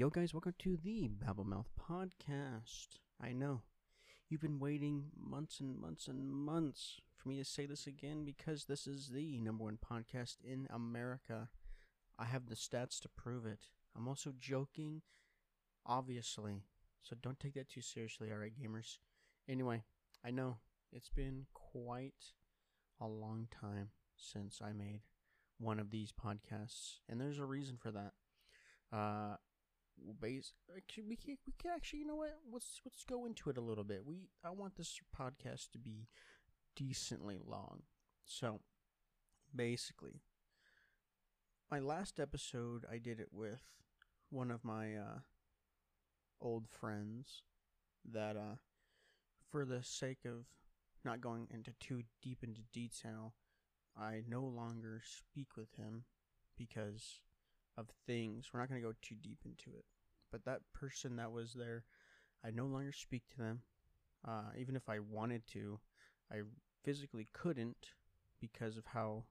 Yo, guys, welcome to the Babblemouth podcast. I know you've been waiting months and months and months for me to say this again because this is the number one podcast in America. I have the stats to prove it. I'm also joking, obviously, so don't take that too seriously, alright, gamers? Anyway, I know it's been quite a long time since I made one of these podcasts, and there's a reason for that. Uh, base actually we can, we can actually you know what let's let's go into it a little bit. We I want this podcast to be decently long, so basically, my last episode I did it with one of my uh, old friends that uh for the sake of not going into too deep into detail, I no longer speak with him because of things. We're not going to go too deep into it. But that person that was there, I no longer speak to them. Uh, even if I wanted to, I physically couldn't because of how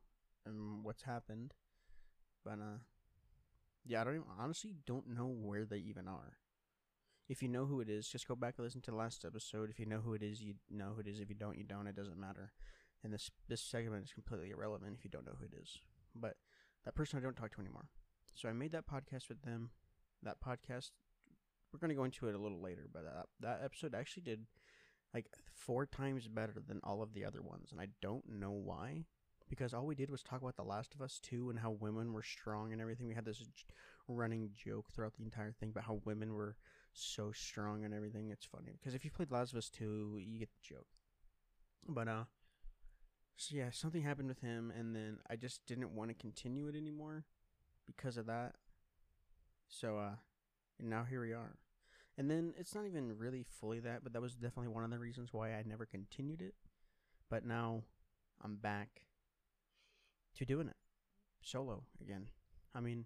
and what's happened. But uh, yeah, I don't even, honestly don't know where they even are. If you know who it is, just go back and listen to the last episode. If you know who it is, you know who it is. If you don't, you don't. It doesn't matter. And this this segment is completely irrelevant if you don't know who it is. But that person I don't talk to anymore. So I made that podcast with them. That podcast, we're going to go into it a little later, but that, that episode actually did like four times better than all of the other ones. And I don't know why. Because all we did was talk about The Last of Us 2 and how women were strong and everything. We had this j- running joke throughout the entire thing about how women were so strong and everything. It's funny. Because if you played Last of Us 2, you get the joke. But, uh, so yeah, something happened with him, and then I just didn't want to continue it anymore because of that. So, uh, and now here we are. And then it's not even really fully that, but that was definitely one of the reasons why I never continued it. But now I'm back to doing it solo again. I mean,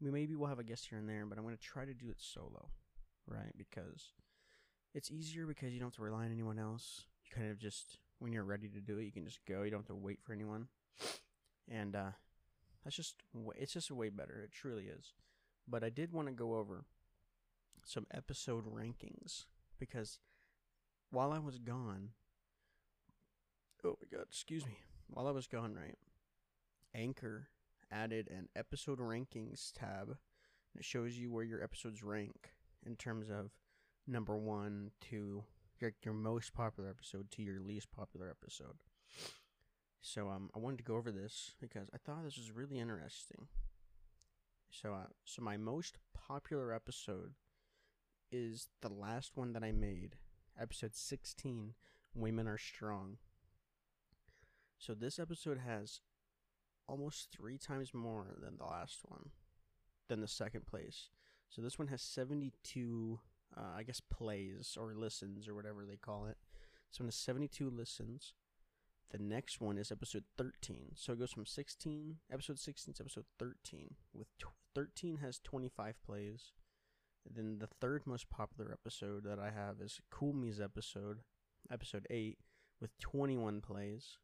we maybe we'll have a guest here and there, but I'm going to try to do it solo, right? Because it's easier because you don't have to rely on anyone else. You kind of just when you're ready to do it, you can just go. You don't have to wait for anyone. And uh that's just it's just way better. It truly is. But I did want to go over some episode rankings because while I was gone, oh my god, excuse me. While I was gone, right? Anchor added an episode rankings tab. And it shows you where your episodes rank in terms of number one to your, your most popular episode to your least popular episode. So um, I wanted to go over this because I thought this was really interesting. So uh, so my most popular episode is the last one that I made, episode 16, Women Are Strong. So this episode has almost three times more than the last one, than the second place. So this one has 72, uh, I guess, plays or listens or whatever they call it. This one has 72 listens. The next one is episode 13. So it goes from 16, episode 16 to episode 13. With tw- 13 has 25 plays. And then the third most popular episode that I have is Cool Me's episode, episode 8, with 21 plays.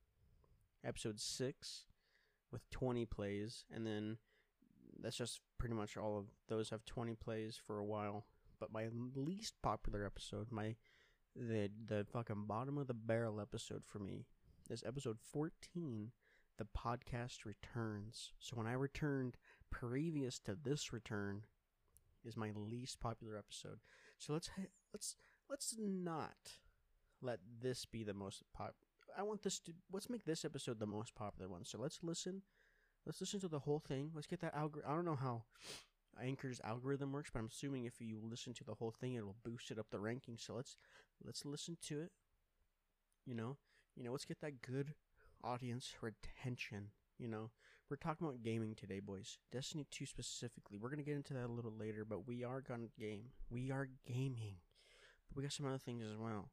Episode 6 with 20 plays. And then that's just pretty much all of those have 20 plays for a while. But my least popular episode, my the the fucking bottom of the barrel episode for me is episode 14 the podcast returns. So when i returned previous to this return is my least popular episode. So let's let's let's not let this be the most pop i want this to let's make this episode the most popular one. So let's listen let's listen to the whole thing. Let's get that algorithm i don't know how anchor's algorithm works but i'm assuming if you listen to the whole thing it will boost it up the ranking so let's let's listen to it you know you know let's get that good audience retention you know. We're talking about gaming today boys. Destiny 2 specifically. We're gonna get into that a little later but we are gonna game. We are gaming. But we got some other things as well.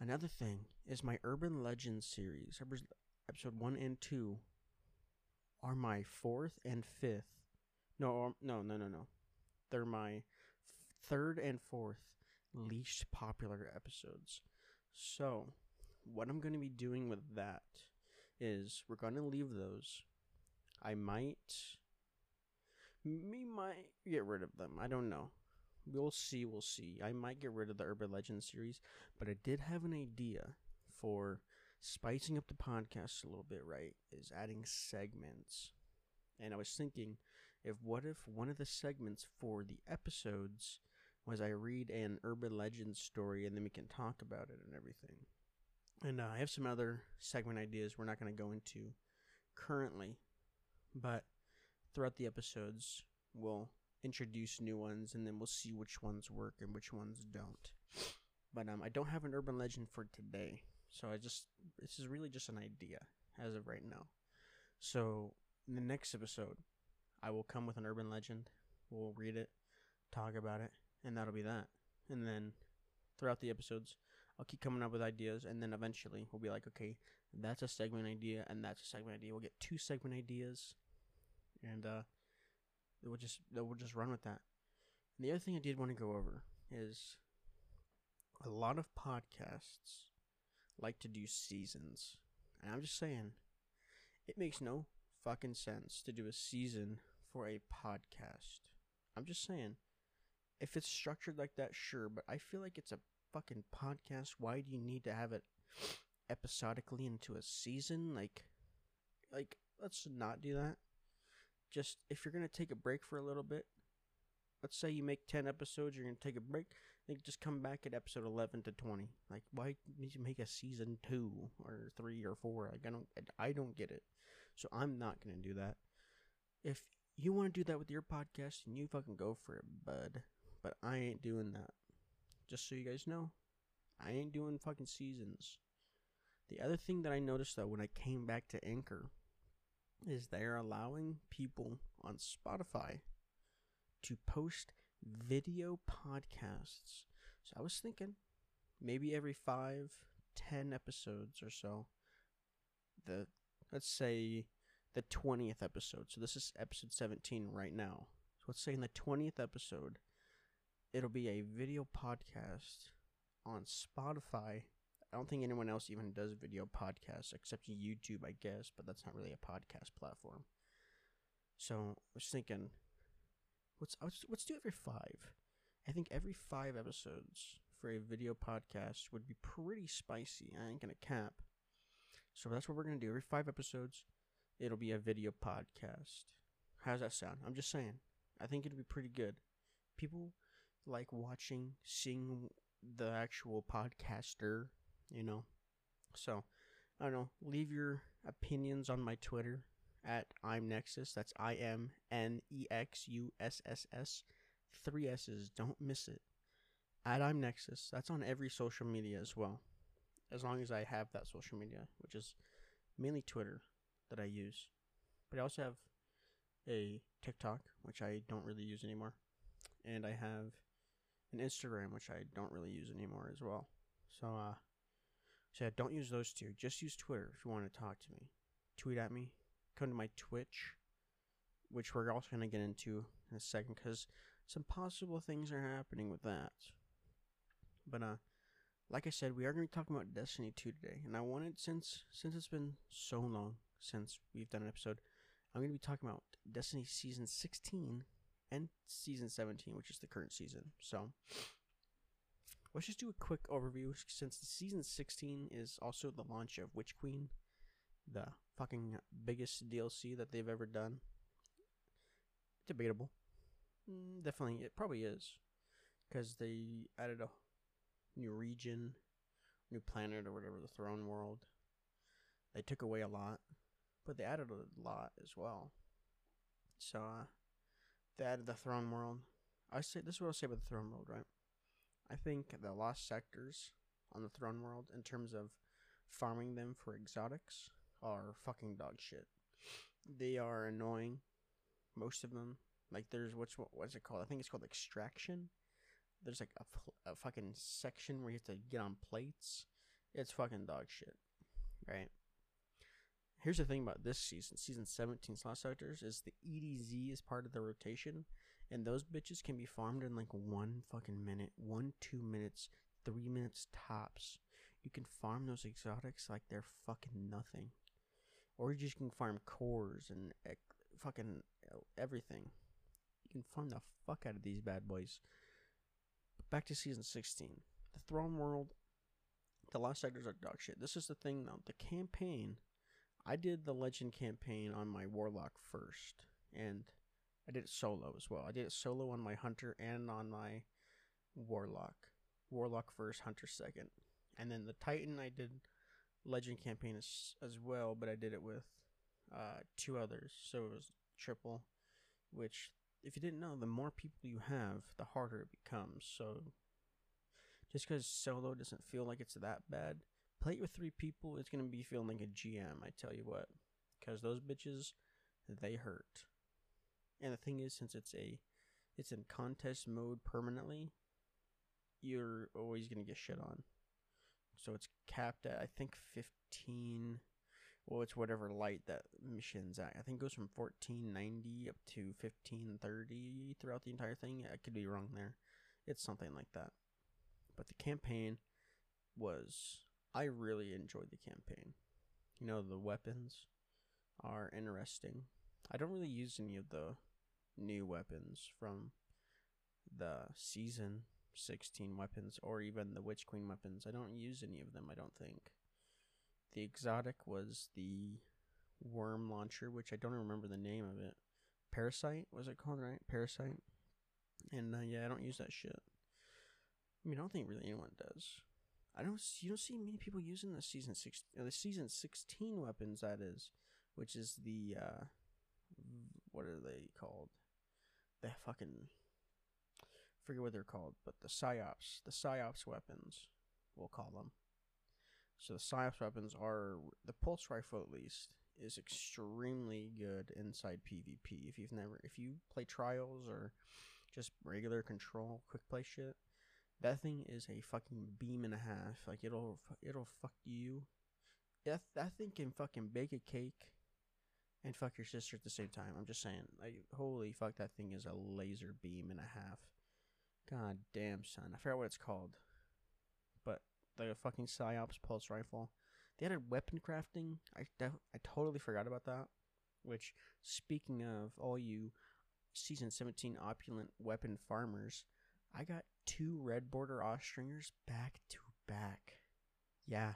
Another thing is my urban legends series. Episode 1 and 2 are my fourth and fifth. No um, no no no no. They're my third and fourth least popular episodes. So what I'm going to be doing with that is we're going to leave those. I might Me might get rid of them. I don't know. We'll see. We'll see. I might get rid of the Urban Legend series, but I did have an idea for spicing up the podcast a little bit. Right? Is adding segments, and I was thinking, if what if one of the segments for the episodes was I read an urban legend story and then we can talk about it and everything. And uh, I have some other segment ideas we're not going to go into currently, but throughout the episodes, we'll introduce new ones and then we'll see which ones work and which ones don't. But um, I don't have an urban legend for today, so I just this is really just an idea as of right now. So in the next episode, I will come with an urban legend. We'll read it, talk about it, and that'll be that. And then throughout the episodes, I'll keep coming up with ideas, and then eventually we'll be like, okay, that's a segment idea, and that's a segment idea. We'll get two segment ideas, and uh, we'll just we'll just run with that. And the other thing I did want to go over is a lot of podcasts like to do seasons, and I'm just saying, it makes no fucking sense to do a season for a podcast. I'm just saying, if it's structured like that, sure, but I feel like it's a fucking podcast. Why do you need to have it episodically into a season? Like, like let's not do that. Just if you're gonna take a break for a little bit, let's say you make ten episodes, you're gonna take a break. Then just come back at episode eleven to twenty. Like, why need you make a season two or three or four? Like, I don't, I don't get it. So I'm not gonna do that. If you want to do that with your podcast, and you fucking go for it, bud. But I ain't doing that. Just so you guys know, I ain't doing fucking seasons. The other thing that I noticed though when I came back to Anchor is they're allowing people on Spotify to post video podcasts. So I was thinking maybe every five, ten episodes or so, the let's say the 20th episode. So this is episode 17 right now. So let's say in the 20th episode, it'll be a video podcast on Spotify. I don't think anyone else even does video podcasts except YouTube, I guess, but that's not really a podcast platform. So I was thinking, let's let's, do every five. I think every five episodes for a video podcast would be pretty spicy. I ain't gonna cap. So that's what we're gonna do. Every five episodes, it'll be a video podcast. How's that sound? I'm just saying. I think it'd be pretty good. People like watching, seeing the actual podcaster, you know. So, I don't know. Leave your opinions on my Twitter at I'm Nexus. That's I M N E X U S S S. Three S's. Don't miss it. At I'm Nexus. That's on every social media as well. As long as I have that social media, which is mainly Twitter that I use. But I also have a TikTok, which I don't really use anymore. And I have an Instagram, which I don't really use anymore as well. So, uh, so yeah, don't use those two. Just use Twitter if you want to talk to me. Tweet at me. Come to my Twitch, which we're also going to get into in a second because some possible things are happening with that. But, uh, like I said, we are going to be talking about Destiny 2 today, and I wanted since since it's been so long since we've done an episode, I'm going to be talking about Destiny season 16 and season 17, which is the current season. So let's just do a quick overview since season 16 is also the launch of Witch Queen, the fucking biggest DLC that they've ever done. Debatable. Mm, definitely, it probably is. Because they added a new region, new planet, or whatever, the throne world. They took away a lot, but they added a lot as well. So, uh, added the throne world. I say this is what I'll say about the throne world, right? I think the lost sectors on the throne world, in terms of farming them for exotics, are fucking dog shit. They are annoying. Most of them, like there's what's what, what's it called? I think it's called extraction. There's like a, a fucking section where you have to get on plates. It's fucking dog shit, right? Here's the thing about this season, season 17 Lost Sectors, is the EDZ is part of the rotation, and those bitches can be farmed in like one fucking minute, one, two minutes, three minutes tops. You can farm those exotics like they're fucking nothing. Or you just can farm cores and eh, fucking everything. You can farm the fuck out of these bad boys. But back to season 16. The Throne World, the last sectors are dog shit. This is the thing though. The campaign, I did the Legend campaign on my Warlock first, and I did it solo as well. I did it solo on my Hunter and on my Warlock. Warlock first, Hunter second. And then the Titan, I did Legend campaign as, as well, but I did it with uh, two others. So it was triple, which, if you didn't know, the more people you have, the harder it becomes. So just because solo doesn't feel like it's that bad, play it with three people, it's going to be feeling like a GM, I tell you what. Because those bitches, they hurt. And the thing is, since it's a, it's in contest mode permanently, you're always gonna get shit on. So it's capped at I think 15. Well, it's whatever light that mission's at. I think it goes from 1490 up to 1530 throughout the entire thing. I could be wrong there. It's something like that. But the campaign was I really enjoyed the campaign. You know, the weapons are interesting. I don't really use any of the new weapons from the season 16 weapons or even the Witch Queen weapons. I don't use any of them, I don't think. The exotic was the worm launcher, which I don't remember the name of it. Parasite was it called, right? Parasite. And uh, yeah, I don't use that shit. I mean, I don't think really anyone does. I don't. You don't see many people using the season six, uh, the season sixteen weapons. That is, which is the uh, what are they called? The fucking forget what they're called, but the psyops, the psyops weapons, we'll call them. So the psyops weapons are the pulse rifle at least is extremely good inside PvP. If you've never, if you play trials or just regular control quick play shit, that thing is a fucking beam and a half. Like it'll it'll fuck you. That that thing can fucking bake a cake and fuck your sister at the same time. I'm just saying, like holy fuck, that thing is a laser beam and a half. God damn, son. I forgot what it's called. But the fucking Psyops Pulse Rifle. They added weapon crafting. I, def- I totally forgot about that. Which, speaking of all you Season 17 opulent weapon farmers, I got two red border Austringers back to back. Yeah,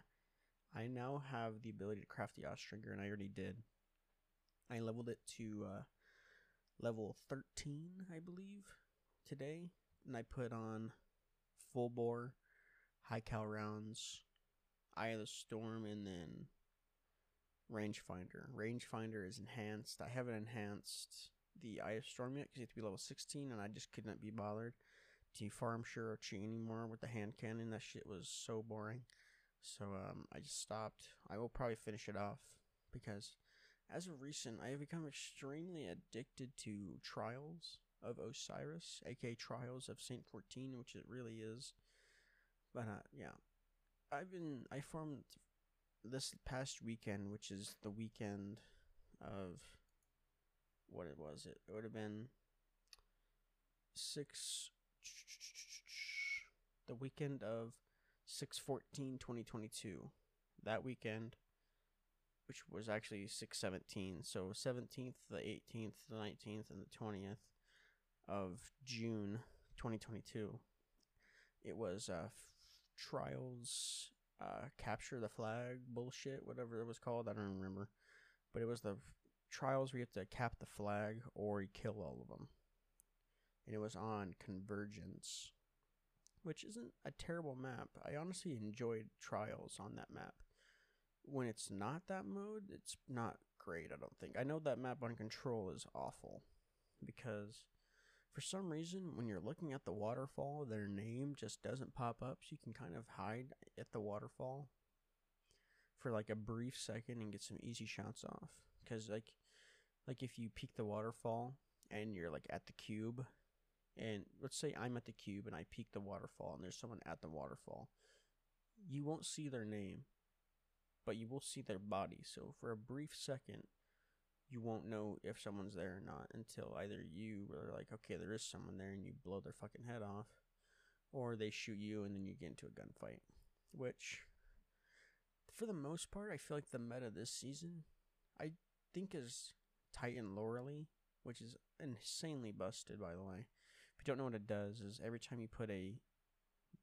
I now have the ability to craft the Austringer, and I already did. I leveled it to uh, level 13, I believe, today and I put on full bore, high cal rounds, Eye of the Storm, and then rangefinder. Rangefinder is enhanced. I haven't enhanced the Eye of Storm yet because you have to be level 16, and I just could not be bothered to farm cheat anymore with the hand cannon. That shit was so boring. So um, I just stopped. I will probably finish it off because as of recent, I have become extremely addicted to trials of Osiris, aka Trials of Saint Fourteen, which it really is. But uh, yeah, I've been I farmed this past weekend, which is the weekend of what it was. It, it would have been six. The weekend of 614 2022. That weekend, which was actually 617. So 17th, the 18th, the 19th, and the 20th of June 2022. It was uh, Trials uh, Capture the Flag bullshit, whatever it was called. I don't remember. But it was the Trials where you have to cap the flag or you kill all of them. And it was on Convergence, which isn't a terrible map. I honestly enjoyed Trials on that map. When it's not that mode, it's not great, I don't think. I know that map on Control is awful because for some reason, when you're looking at the waterfall, their name just doesn't pop up, so you can kind of hide at the waterfall for like a brief second and get some easy shots off. Because like, like if you peek the waterfall and you're like at the cube, and let's say I'm at the cube and I peek the waterfall and there's someone at the waterfall, you won't see their name, but you will see their body. So for a brief second, you won't know if someone's there or not until either you are like, okay, there is someone there, and you blow their fucking head off, or they shoot you and then you get into a gunfight. Which, for the most part, I feel like the meta this season, I think is Titan Loreley which is insanely busted, by the way. If you don't know what it does, is every time you put a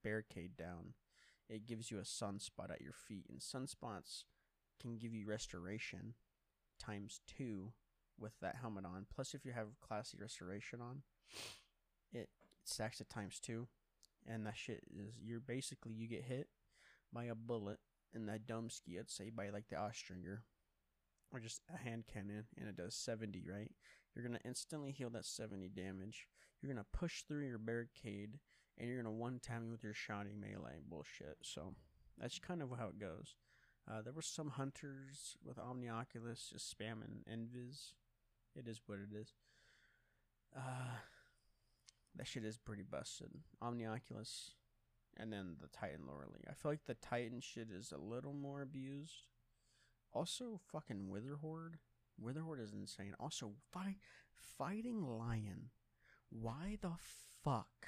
barricade down, it gives you a sunspot at your feet, and sunspots can give you restoration times two with that helmet on. Plus, if you have classy restoration on, it stacks it times two, and that shit is you're basically you get hit by a bullet in that dumb ski, I'd say by like the Austringer or just a hand cannon, and it does 70, right? You're gonna instantly heal that 70 damage. You're gonna push through your barricade, and you're gonna one time me with your shotty melee bullshit. So that's kind of how it goes. Uh, there were some hunters with Omnioculus just spamming Invis. It is what it is. Uh, that shit is pretty busted. Omnioculus, and then the Titan Loreley. I feel like the Titan shit is a little more abused. Also, fucking Witherhoard. Witherhoard is insane. Also, fight fighting Lion. Why the fuck?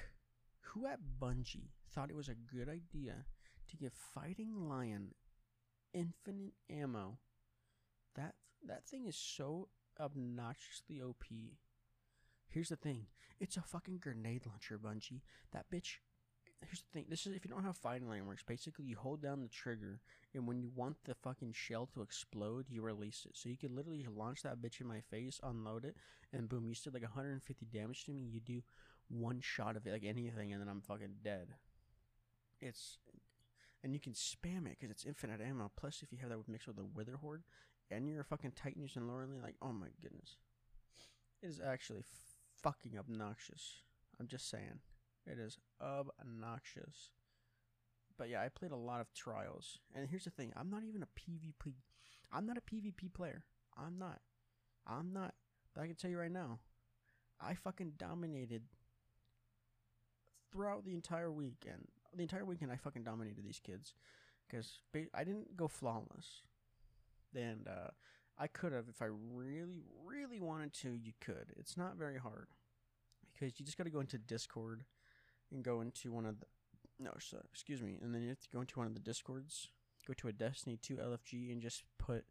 Who at Bungie thought it was a good idea to give Fighting Lion infinite ammo? That that thing is so obnoxiously OP. Here's the thing. It's a fucking grenade launcher, Bungie. That bitch here's the thing. This is if you don't know how Fighting Lion works. Basically, you hold down the trigger, and when you want the fucking shell to explode, you release it. So you can literally launch that bitch in my face, unload it, and boom, you did like 150 damage to me. You do one shot of it, like anything, and then I'm fucking dead. It's and you can spam it because it's infinite ammo. Plus, if you have that mixed with the Witherhoard, and you're a fucking Titan using Loreley, like oh my goodness, it is actually fucking obnoxious. I'm just saying. It is obnoxious. But yeah, I played a lot of trials. And here's the thing, I'm not even a PvP I'm not a PvP player. I'm not. I'm not. But I can tell you right now, I fucking dominated throughout the entire weekend. The entire weekend I fucking dominated these kids cuz I didn't go flawless. And uh I could have if I really really wanted to, you could. It's not very hard because you just got to go into Discord and go into one of the no, so, excuse me, and then you have to go into one of the discords, go to a Destiny 2 LFG, and just put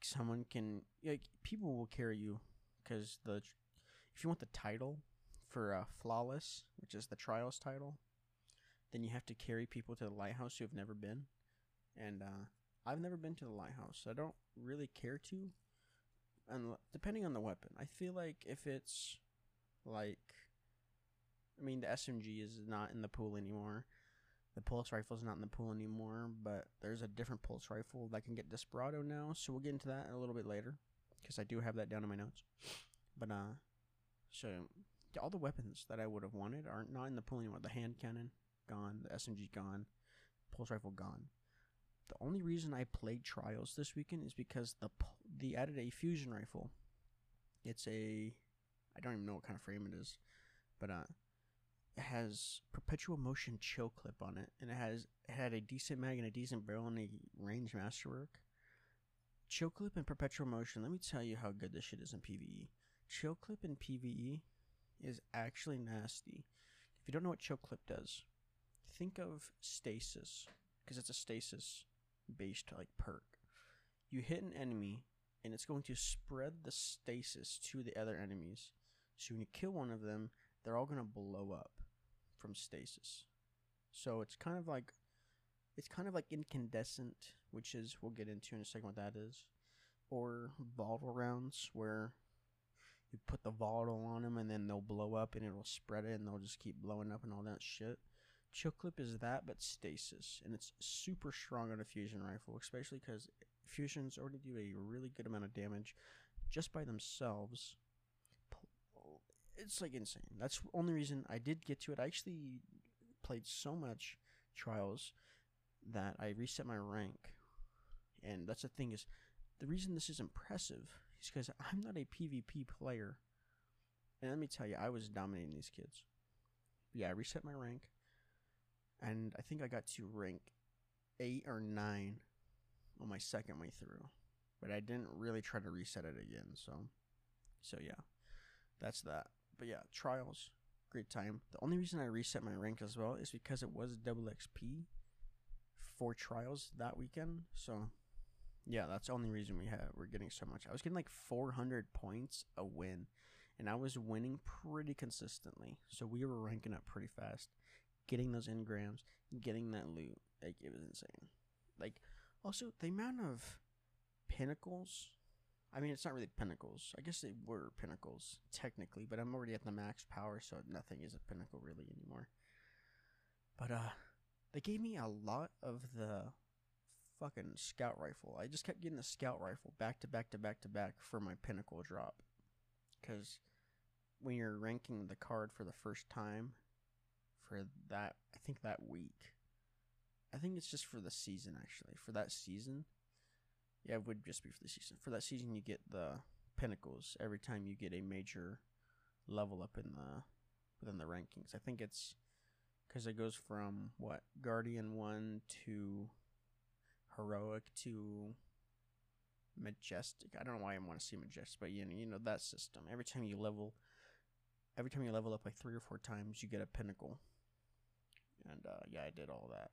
someone can like people will carry you because the if you want the title for uh, flawless, which is the trials title, then you have to carry people to the lighthouse who have never been, and uh, I've never been to the lighthouse. So I don't really care to, and depending on the weapon, I feel like if it's like I mean, the SMG is not in the pool anymore. The pulse rifle is not in the pool anymore, but there's a different pulse rifle that can get Desperado now. So we'll get into that a little bit later because I do have that down in my notes. But uh, so all the weapons that I would have wanted are not in the pool anymore. The hand cannon gone, the SMG gone, pulse rifle gone. The only reason I played trials this weekend is because the the added a fusion rifle. It's a I don't even know what kind of frame it is, but uh, has perpetual motion chill clip on it, and it has it had a decent mag and a decent barrel and a range masterwork. Chill clip and perpetual motion. Let me tell you how good this shit is in PVE. Chill clip in PVE is actually nasty. If you don't know what chill clip does, think of stasis because it's a stasis based like perk. You hit an enemy and it's going to spread the stasis to the other enemies. So when you kill one of them, they're all going to blow up from stasis. So it's kind of like it's kind of like incandescent, which is we'll get into in a second what that is, or volatile rounds where you put the volatile on them and then they'll blow up and it'll spread it and they'll just keep blowing up and all that shit. Chill clip is that, but stasis, and it's super strong on a fusion rifle, especially because fusions already do a really good amount of damage just by themselves it's like insane. That's the only reason I did get to it. I actually played so much trials that I reset my rank. And that's the thing is the reason this is impressive is because I'm not a PvP player. And let me tell you, I was dominating these kids. Yeah, I reset my rank. And I think I got to rank 8 or 9 on my second way through. But I didn't really try to reset it again, so so yeah. That's that. But yeah, trials, great time. The only reason I reset my rank as well is because it was double XP for trials that weekend. So yeah, that's the only reason we have we're getting so much. I was getting like 400 points a win, and I was winning pretty consistently. So we were ranking up pretty fast, getting those engrams, getting that loot. Like it was insane. Like also the amount of pinnacles. I mean, it's not really pinnacles. I guess they were pinnacles technically, but I'm already at the max power, so nothing is a pinnacle really anymore. But uh, they gave me a lot of the fucking scout rifle. I just kept getting the scout rifle back to back to back to back for my pinnacle drop. Because when you're ranking the card for the first time for that, I think that week, I think it's just for the season actually. For that season, yeah, it would just be for the season. For that season, you get the pinnacles every time you get a major level up in the within the rankings. I think it's because it goes from what Guardian one to heroic to majestic. I don't know why I want to see majestic, but you know, you know that system. Every time you level, every time you level up like three or four times, you get a pinnacle. And uh, yeah, I did all that.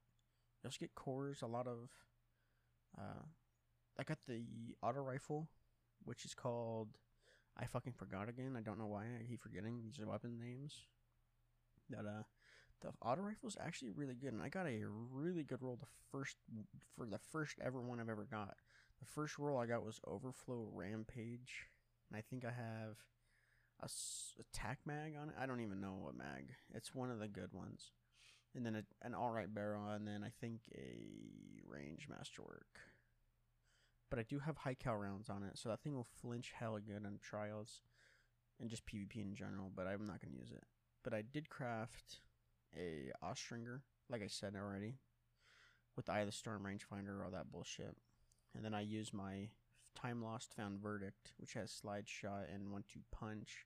You also get cores. A lot of. Uh, I got the auto rifle, which is called. I fucking forgot again. I don't know why I keep forgetting these weapon names. That uh, the auto rifle is actually really good, and I got a really good roll the first for the first ever one I've ever got. The first roll I got was Overflow Rampage, and I think I have a attack mag on it. I don't even know what mag. It's one of the good ones, and then a, an alright barrel, and then I think a range masterwork. But I do have high cal rounds on it, so that thing will flinch hella good on trials and just PvP in general. But I'm not gonna use it. But I did craft a Austringer, like I said already, with Eye of the Storm rangefinder, all that bullshit. And then I use my Time Lost Found Verdict, which has Slide Shot and One Two Punch,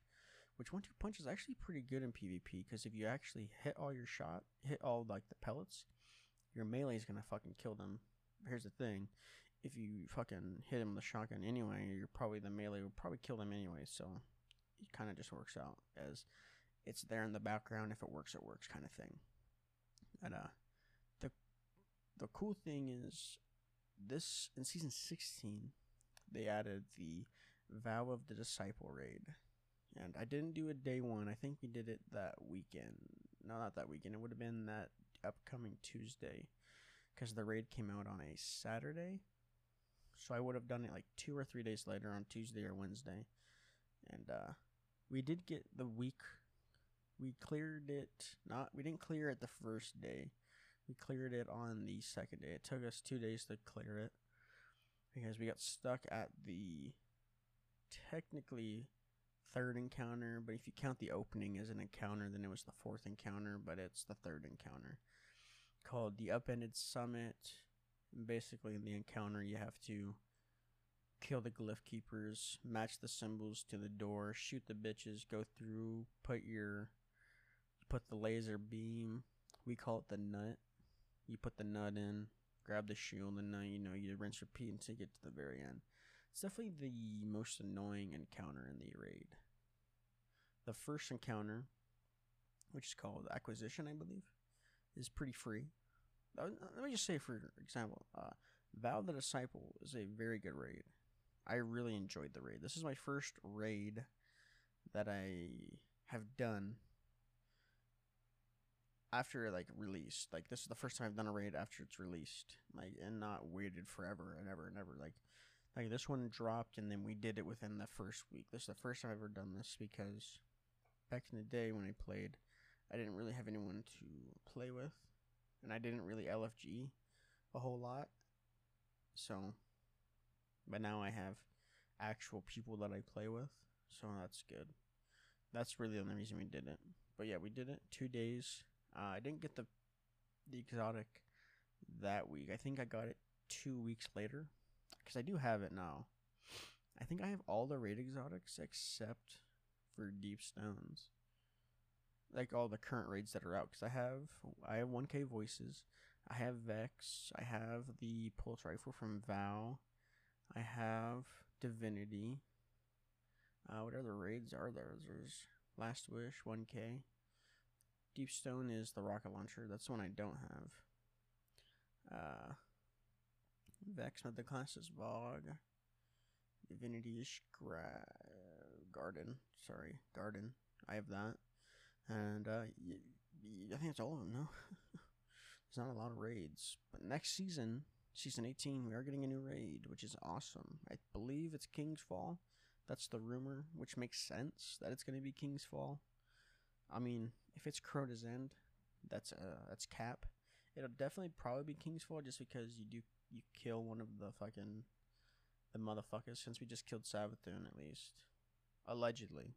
which One Two Punch is actually pretty good in PvP because if you actually hit all your shot, hit all like the pellets, your melee is gonna fucking kill them. Here's the thing. If you fucking hit him with a shotgun anyway, you're probably the melee will probably kill them anyway, so it kind of just works out as it's there in the background. If it works, it works, kind of thing. And uh, the the cool thing is this in season sixteen, they added the Vow of the Disciple raid, and I didn't do it day one. I think we did it that weekend. No, not that weekend. It would have been that upcoming Tuesday, because the raid came out on a Saturday. So I would have done it like two or three days later on Tuesday or Wednesday, and uh, we did get the week we cleared it not we didn't clear it the first day. We cleared it on the second day. It took us two days to clear it because we got stuck at the technically third encounter but if you count the opening as an encounter then it was the fourth encounter but it's the third encounter called the upended summit basically in the encounter you have to kill the glyph keepers match the symbols to the door shoot the bitches go through put your put the laser beam. We call it the nut. You put the nut in, grab the shield, and now you know you rinse repeat until you get to the very end. It's definitely the most annoying encounter in the raid. The first encounter, which is called Acquisition, I believe, is pretty free. Let me just say, for example, uh, Vow the Disciple is a very good raid. I really enjoyed the raid. This is my first raid that I have done after like release. Like this is the first time I've done a raid after it's released, like and not waited forever and ever and ever. Like like this one dropped and then we did it within the first week. This is the first time I've ever done this because back in the day when I played, I didn't really have anyone to play with, and I didn't really LFG a whole lot. So, but now I have actual people that I play with, so that's good. That's really the only reason we did it. But yeah, we did it two days uh, I didn't get the the exotic that week. I think I got it two weeks later because I do have it now. I think I have all the raid exotics except for deep stones. Like all the current raids that are out, because I have I have 1K voices, I have Vex, I have the pulse rifle from Vow, I have Divinity. Uh, what other raids are there? There's Last Wish, 1K. Deep Stone is the rocket launcher. That's the one I don't have. Uh, Vex, the class is Vogue. Divinity is Scribe. Garden. Sorry, Garden. I have that, and uh, think it's all of them. No, there's not a lot of raids. But next season, season 18, we are getting a new raid, which is awesome. I believe it's King's Fall. That's the rumor, which makes sense that it's going to be King's Fall. I mean, if it's Crota's End, that's uh that's cap. It'll definitely probably be King's Fall just because you do you kill one of the fucking the motherfuckers since we just killed Savathun at least. Allegedly.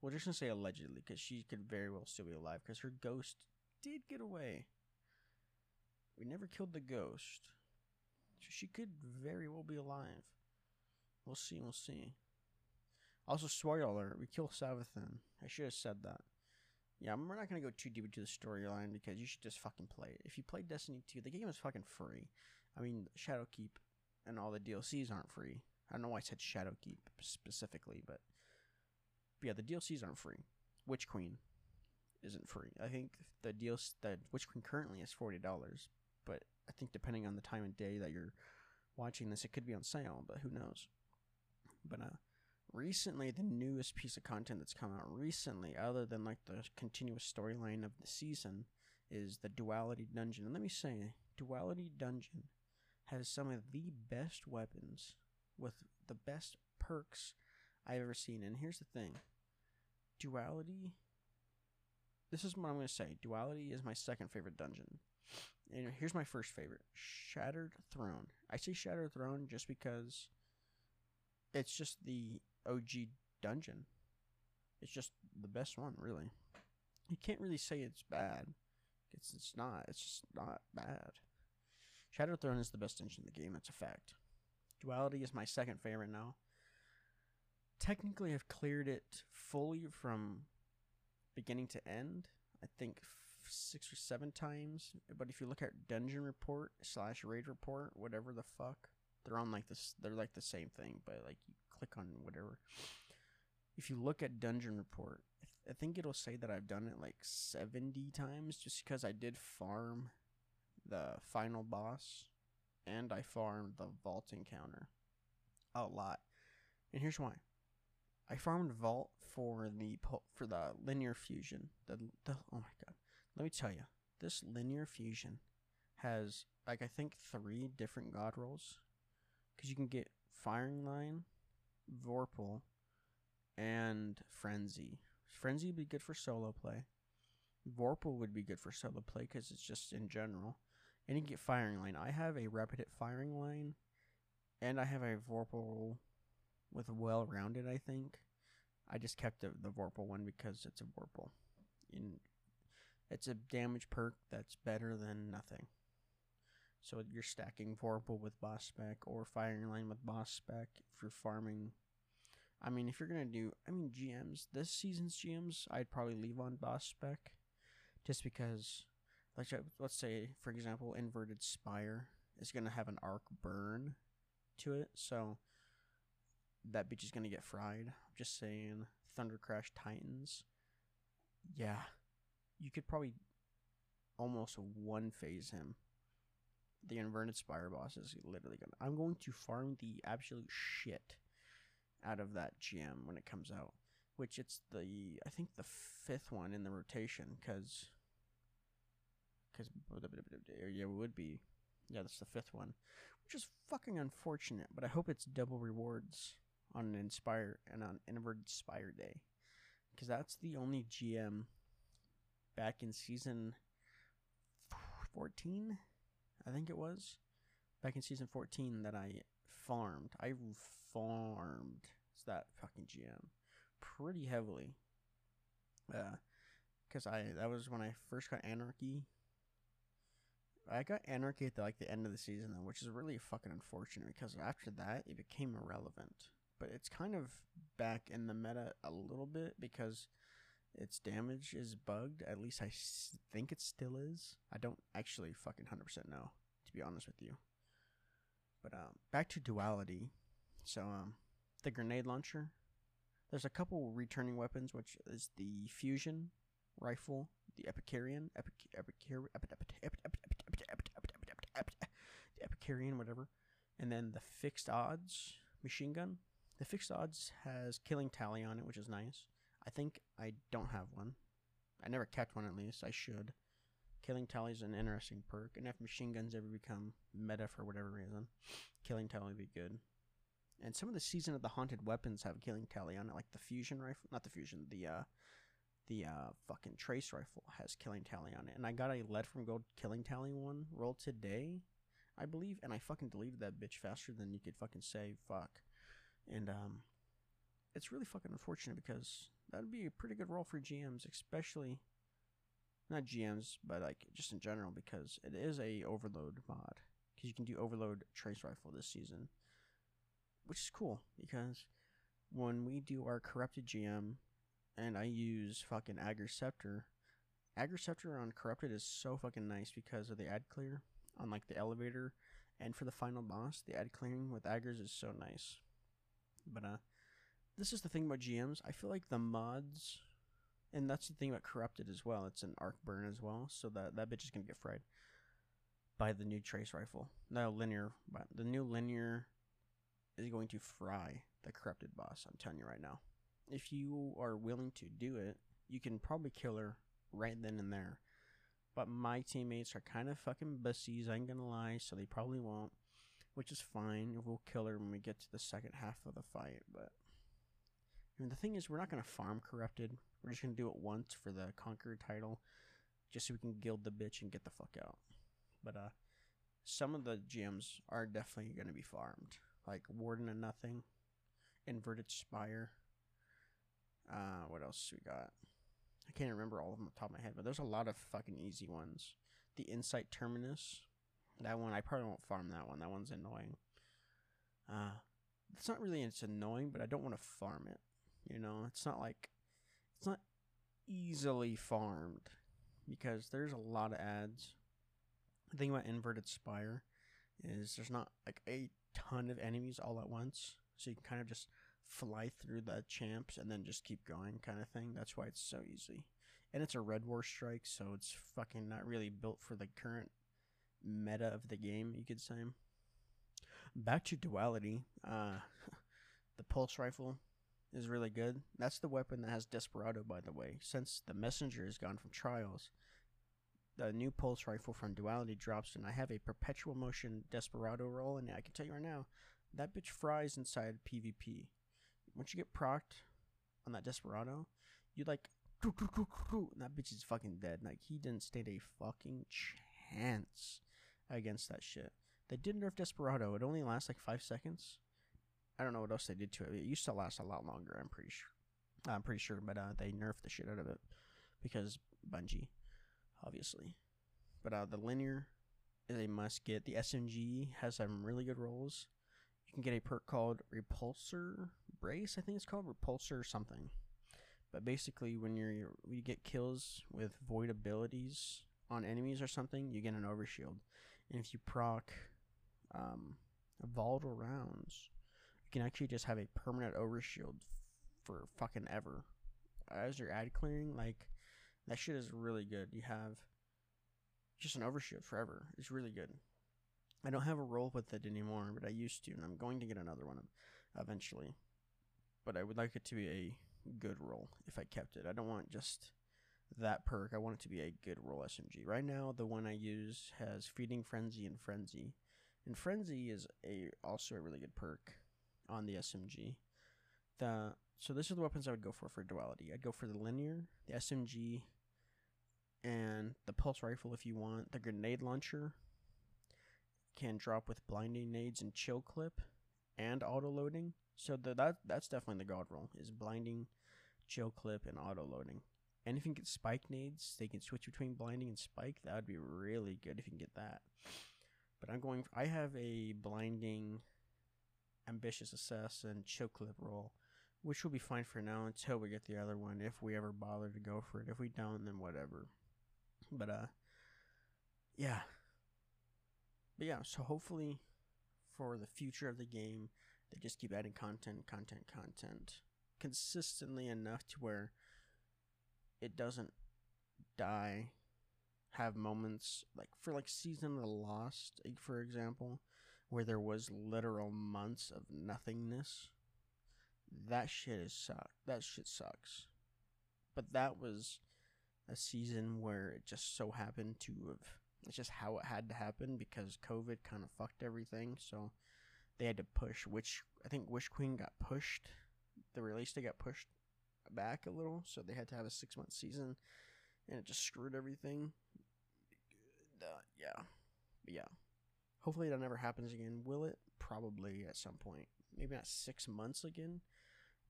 We're just gonna say allegedly because she could very well still be alive because her ghost did get away. We never killed the ghost. So she could very well be alive. We'll see, we'll see. Also, spoiler we kill Savathun. I should have said that. Yeah, we're not gonna go too deep into the storyline because you should just fucking play it. If you play Destiny 2, the game is fucking free. I mean, Shadowkeep and all the DLCs aren't free. I don't know why I said Shadowkeep specifically, but yeah, the DLCs aren't free. Witch Queen isn't free. I think the DLC, the Witch Queen currently is forty dollars, but I think depending on the time of day that you're watching this, it could be on sale. But who knows? But uh, recently the newest piece of content that's come out recently, other than like the continuous storyline of the season, is the Duality Dungeon. And let me say, Duality Dungeon has some of the best weapons with the best perks I've ever seen. And here's the thing Duality. This is what I'm going to say. Duality is my second favorite dungeon. And here's my first favorite Shattered Throne. I say Shattered Throne just because it's just the OG dungeon. It's just the best one, really. You can't really say it's bad. It's it's not. It's just not bad. Shattered Throne is the best dungeon in the game. That's a fact. Duality is my second favorite now. Technically, I've cleared it fully from beginning to end. I think six or seven times. But if you look at Dungeon Report slash Raid Report, whatever the fuck, they're on like this. They're like the same thing, but like you click on whatever. If you look at Dungeon Report, I think it'll say that I've done it like 70 times just because I did farm the final boss and I farmed the vault encounter a lot. And here's why. I farmed vault for the for the linear fusion. The, the oh my god. Let me tell you. This linear fusion has like I think 3 different god rolls cuz you can get firing line, Vorpal, and Frenzy. Frenzy would be good for solo play. Vorpal would be good for solo play because it's just in general. And you can get firing line. I have a rapid hit firing line, and I have a Vorpal with well rounded. I think. I just kept the, the Vorpal one because it's a Vorpal. In it's a damage perk that's better than nothing. So you're stacking Vorpal with boss spec or firing line with boss spec if you're farming. I mean, if you're gonna do, I mean, GMs this season's GMs, I'd probably leave on boss spec, just because, like, uh, let's say for example, inverted spire is gonna have an arc burn to it, so that bitch is gonna get fried. just saying, Thunder Crash Titans, yeah, you could probably almost one phase him the inverted spire boss is literally gonna. I'm going to farm the absolute shit out of that GM when it comes out, which it's the I think the fifth one in the rotation because because yeah it would be yeah that's the fifth one, which is fucking unfortunate. But I hope it's double rewards on an inspire and on inverted spire day because that's the only GM back in season 14 I think it was back in season 14 that I farmed. I farmed that fucking GM pretty heavily. Uh, cause I that was when I first got Anarchy. I got Anarchy at the, like the end of the season though, which is really fucking unfortunate because after that it became irrelevant. But it's kind of back in the meta a little bit because its damage is bugged. At least I think it still is. I don't actually fucking 100% know, to be honest with you. But um, back to duality. So um, the grenade launcher. There's a couple returning weapons, which is the fusion rifle, the Epicurean, Epic, Epicure, Epic, Epic, Epic, Epic, Epic, Epic, Epic, Epic, Epic, Epic, the Epicurean, whatever, and then the fixed odds machine gun. The fixed odds has killing tally on it, which is nice. I think I don't have one. I never kept one at least. I should. Killing tally is an interesting perk, and if machine guns ever become meta for whatever reason, killing tally would be good. And some of the season of the haunted weapons have killing tally on it, like the fusion rifle, not the fusion, the uh, the uh, fucking trace rifle has killing tally on it. And I got a lead from gold killing tally one roll today, I believe, and I fucking deleted that bitch faster than you could fucking say fuck. And um, it's really fucking unfortunate because that'd be a pretty good role for GMs, especially not GMs, but like just in general because it is a overload mod because you can do overload trace rifle this season, which is cool because when we do our corrupted GM and I use fucking Agers Scepter, Agriceptor on corrupted is so fucking nice because of the ad clear on like the elevator and for the final boss, the ad clearing with Agers is so nice. But uh this is the thing about GMs. I feel like the mods and that's the thing about corrupted as well. It's an arc burn as well, so that that bitch is gonna get fried by the new trace rifle. No linear, but the new linear is going to fry the corrupted boss. I'm telling you right now. If you are willing to do it, you can probably kill her right then and there. But my teammates are kind of fucking bussies, I ain't gonna lie, so they probably won't. Which is fine. We'll kill her when we get to the second half of the fight, but I mean, the thing is, we're not gonna farm corrupted. We're just gonna do it once for the conqueror title, just so we can gild the bitch and get the fuck out. But uh, some of the GMs are definitely gonna be farmed, like Warden of Nothing, Inverted Spire. Uh, what else we got? I can't remember all of them off the top of my head, but there's a lot of fucking easy ones. The Insight Terminus, that one I probably won't farm that one. That one's annoying. Uh, it's not really it's annoying, but I don't want to farm it. You know, it's not like it's not easily farmed because there's a lot of ads. The thing about Inverted Spire is there's not like a ton of enemies all at once, so you can kind of just fly through the champs and then just keep going, kind of thing. That's why it's so easy. And it's a Red War strike, so it's fucking not really built for the current meta of the game, you could say. Back to duality, uh, the pulse rifle is really good. That's the weapon that has Desperado, by the way. Since the messenger is gone from trials, the new pulse rifle from Duality drops, and I have a perpetual motion Desperado roll, and I can tell you right now, that bitch fries inside PvP. Once you get procced on that Desperado, you like, and that bitch is fucking dead. Like he didn't stand a fucking chance against that shit. They did nerf Desperado. It only lasts like five seconds. I don't know what else they did to it. It used to last a lot longer. I'm pretty sure. I'm pretty sure, but uh, they nerfed the shit out of it because Bungie, obviously. But uh, the linear is a must get. The SMG has some really good rolls. You can get a perk called Repulsor Brace. I think it's called Repulsor or something. But basically, when you're when you get kills with void abilities on enemies or something, you get an overshield. And if you proc um, volatile rounds, you can actually just have a permanent overshield for fucking ever. As you're ad clearing, like that shit is really good. You have just an overshield forever. It's really good. I don't have a roll with it anymore, but I used to, and I'm going to get another one eventually. But I would like it to be a good roll if I kept it. I don't want just that perk. I want it to be a good roll SMG. Right now, the one I use has Feeding Frenzy and Frenzy. And Frenzy is a also a really good perk on the SMG. The so this are the weapons I would go for for duality. I'd go for the linear, the SMG, and the pulse rifle if you want. The grenade launcher can drop with blinding nades and chill clip, and auto loading. So the, that that's definitely the god roll is blinding, chill clip, and auto loading. And if you can get spike nades, they can switch between blinding and spike. That would be really good if you can get that. But I'm going. I have a blinding ambitious assassin choke clip roll, which will be fine for now until we get the other one if we ever bother to go for it. If we don't, then whatever. But uh, yeah. But yeah, so hopefully for the future of the game, they just keep adding content, content, content consistently enough to where it doesn't die have moments like for like season of the lost for example where there was literal months of nothingness that shit is suck. That shit sucks. But that was a season where it just so happened to have. It's just how it had to happen because COVID kind of fucked everything. So they had to push. Which I think Witch Queen got pushed. The release date got pushed back a little, so they had to have a six month season, and it just screwed everything. Uh, yeah, but yeah. Hopefully that never happens again. Will it? Probably at some point. Maybe not six months again,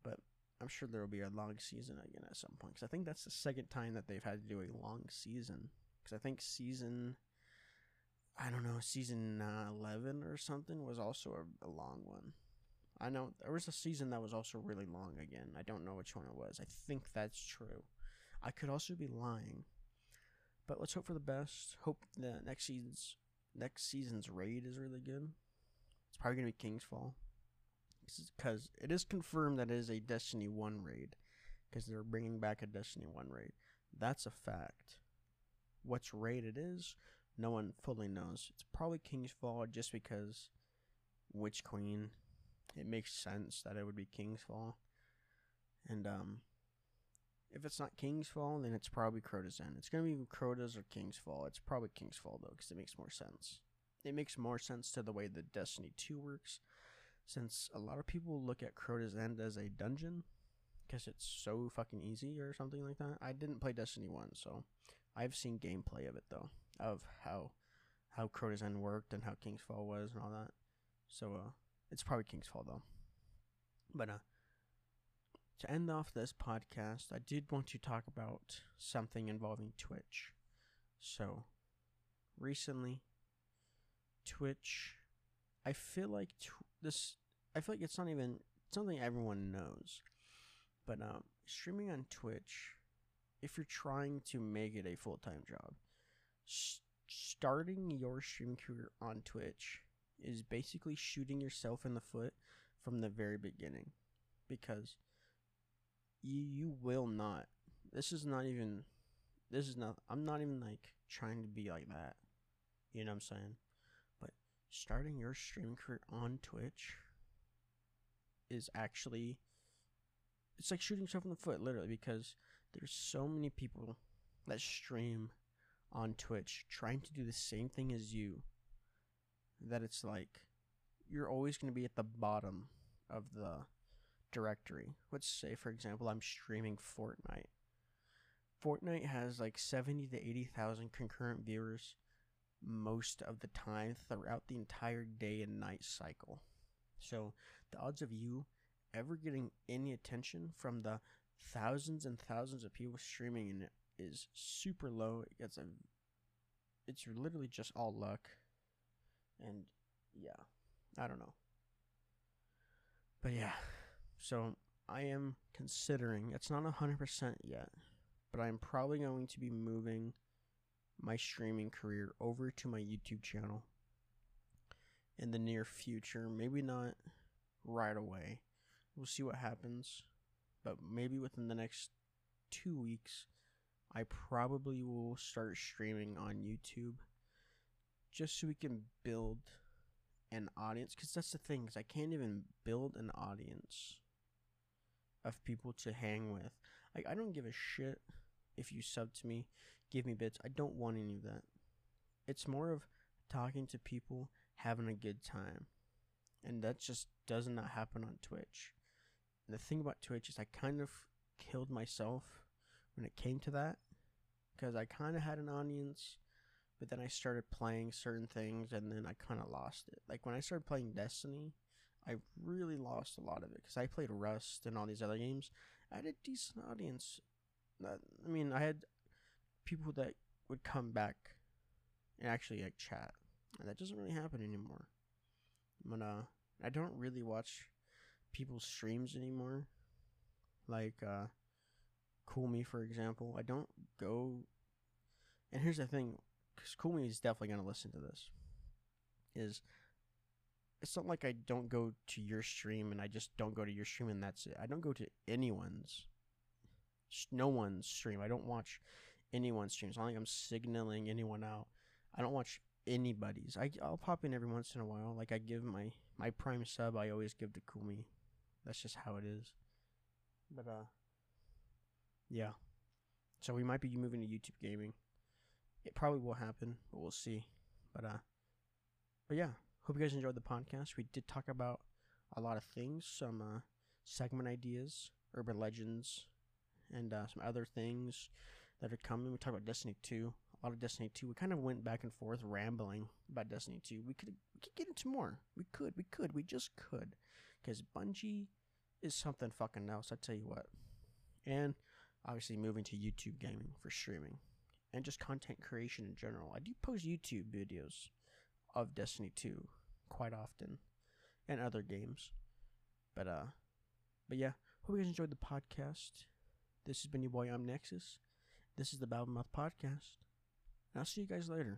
but I'm sure there will be a long season again at some point. Because I think that's the second time that they've had to do a long season. Because I think season, I don't know, season uh, 11 or something was also a, a long one. I know there was a season that was also really long again. I don't know which one it was. I think that's true. I could also be lying. But let's hope for the best. Hope the next season's next season's raid is really good. It's probably gonna be King's Fall, because it is confirmed that it is a Destiny One raid, because they're bringing back a Destiny One raid. That's a fact. What's raid it is, no one fully knows. It's probably King's Fall just because Witch Queen. It makes sense that it would be King's Fall, and um, if it's not King's Fall, then it's probably Crota's End. It's gonna be Crota's or King's Fall. It's probably King's Fall though, because it makes more sense. It makes more sense to the way the Destiny 2 works, since a lot of people look at Crota's End as a dungeon, because it's so fucking easy or something like that. I didn't play Destiny 1, so I've seen gameplay of it though, of how how Crota's End worked and how King's Fall was and all that. So uh, it's probably King's Fall though. But uh, to end off this podcast, I did want to talk about something involving Twitch. So, recently, Twitch, I feel like tw- this, I feel like it's not even something everyone knows, but um, streaming on Twitch, if you're trying to make it a full time job, sh- starting your stream career on Twitch is basically shooting yourself in the foot from the very beginning because you you will not. This is not even. This is not. I'm not even like trying to be like that. You know what I'm saying? But starting your stream career on Twitch is actually. It's like shooting yourself in the foot, literally, because there's so many people that stream on Twitch trying to do the same thing as you that it's like you're always going to be at the bottom of the directory. Let's say, for example, I'm streaming Fortnite. Fortnite has like 70 to 80,000 concurrent viewers most of the time throughout the entire day and night cycle. So the odds of you ever getting any attention from the thousands and thousands of people streaming in it is super low. It's a it's literally just all luck. And yeah, I don't know. But yeah, so I am considering, it's not 100% yet, but I'm probably going to be moving my streaming career over to my YouTube channel in the near future. Maybe not right away. We'll see what happens. But maybe within the next two weeks, I probably will start streaming on YouTube just so we can build an audience. Because that's the thing, is I can't even build an audience of people to hang with. Like I don't give a shit if you sub to me, give me bits. I don't want any of that. It's more of talking to people, having a good time. And that just does not happen on Twitch. And the thing about Twitch is I kind of killed myself when it came to that because I kind of had an audience, but then I started playing certain things and then I kind of lost it. Like when I started playing Destiny, I really lost a lot of it because I played Rust and all these other games. I had a decent audience. I mean, I had people that would come back and actually like chat, and that doesn't really happen anymore. But uh, I don't really watch people's streams anymore. Like uh, Kumi, for example. I don't go. And here's the thing, because Me is definitely gonna listen to this. Is it's not like I don't go to your stream and I just don't go to your stream and that's it. I don't go to anyone's, no one's stream. I don't watch anyone's streams. It's not like I'm signaling anyone out. I don't watch anybody's. I I'll pop in every once in a while. Like I give my my prime sub. I always give to Kumi. That's just how it is. But uh, yeah. So we might be moving to YouTube gaming. It probably will happen, but we'll see. But uh, but yeah. Hope you guys enjoyed the podcast. We did talk about a lot of things, some uh, segment ideas, urban legends, and uh, some other things that are coming. We talked about Destiny 2, a lot of Destiny 2. We kind of went back and forth rambling about Destiny 2. We could we could get into more. We could, we could, we just could. Because Bungie is something fucking else, I tell you what. And obviously moving to YouTube gaming for streaming and just content creation in general. I do post YouTube videos of Destiny 2 quite often and other games. But uh but yeah, hope you guys enjoyed the podcast. This has been your boy I'm Nexus. This is the Babble Mouth Podcast. And I'll see you guys later.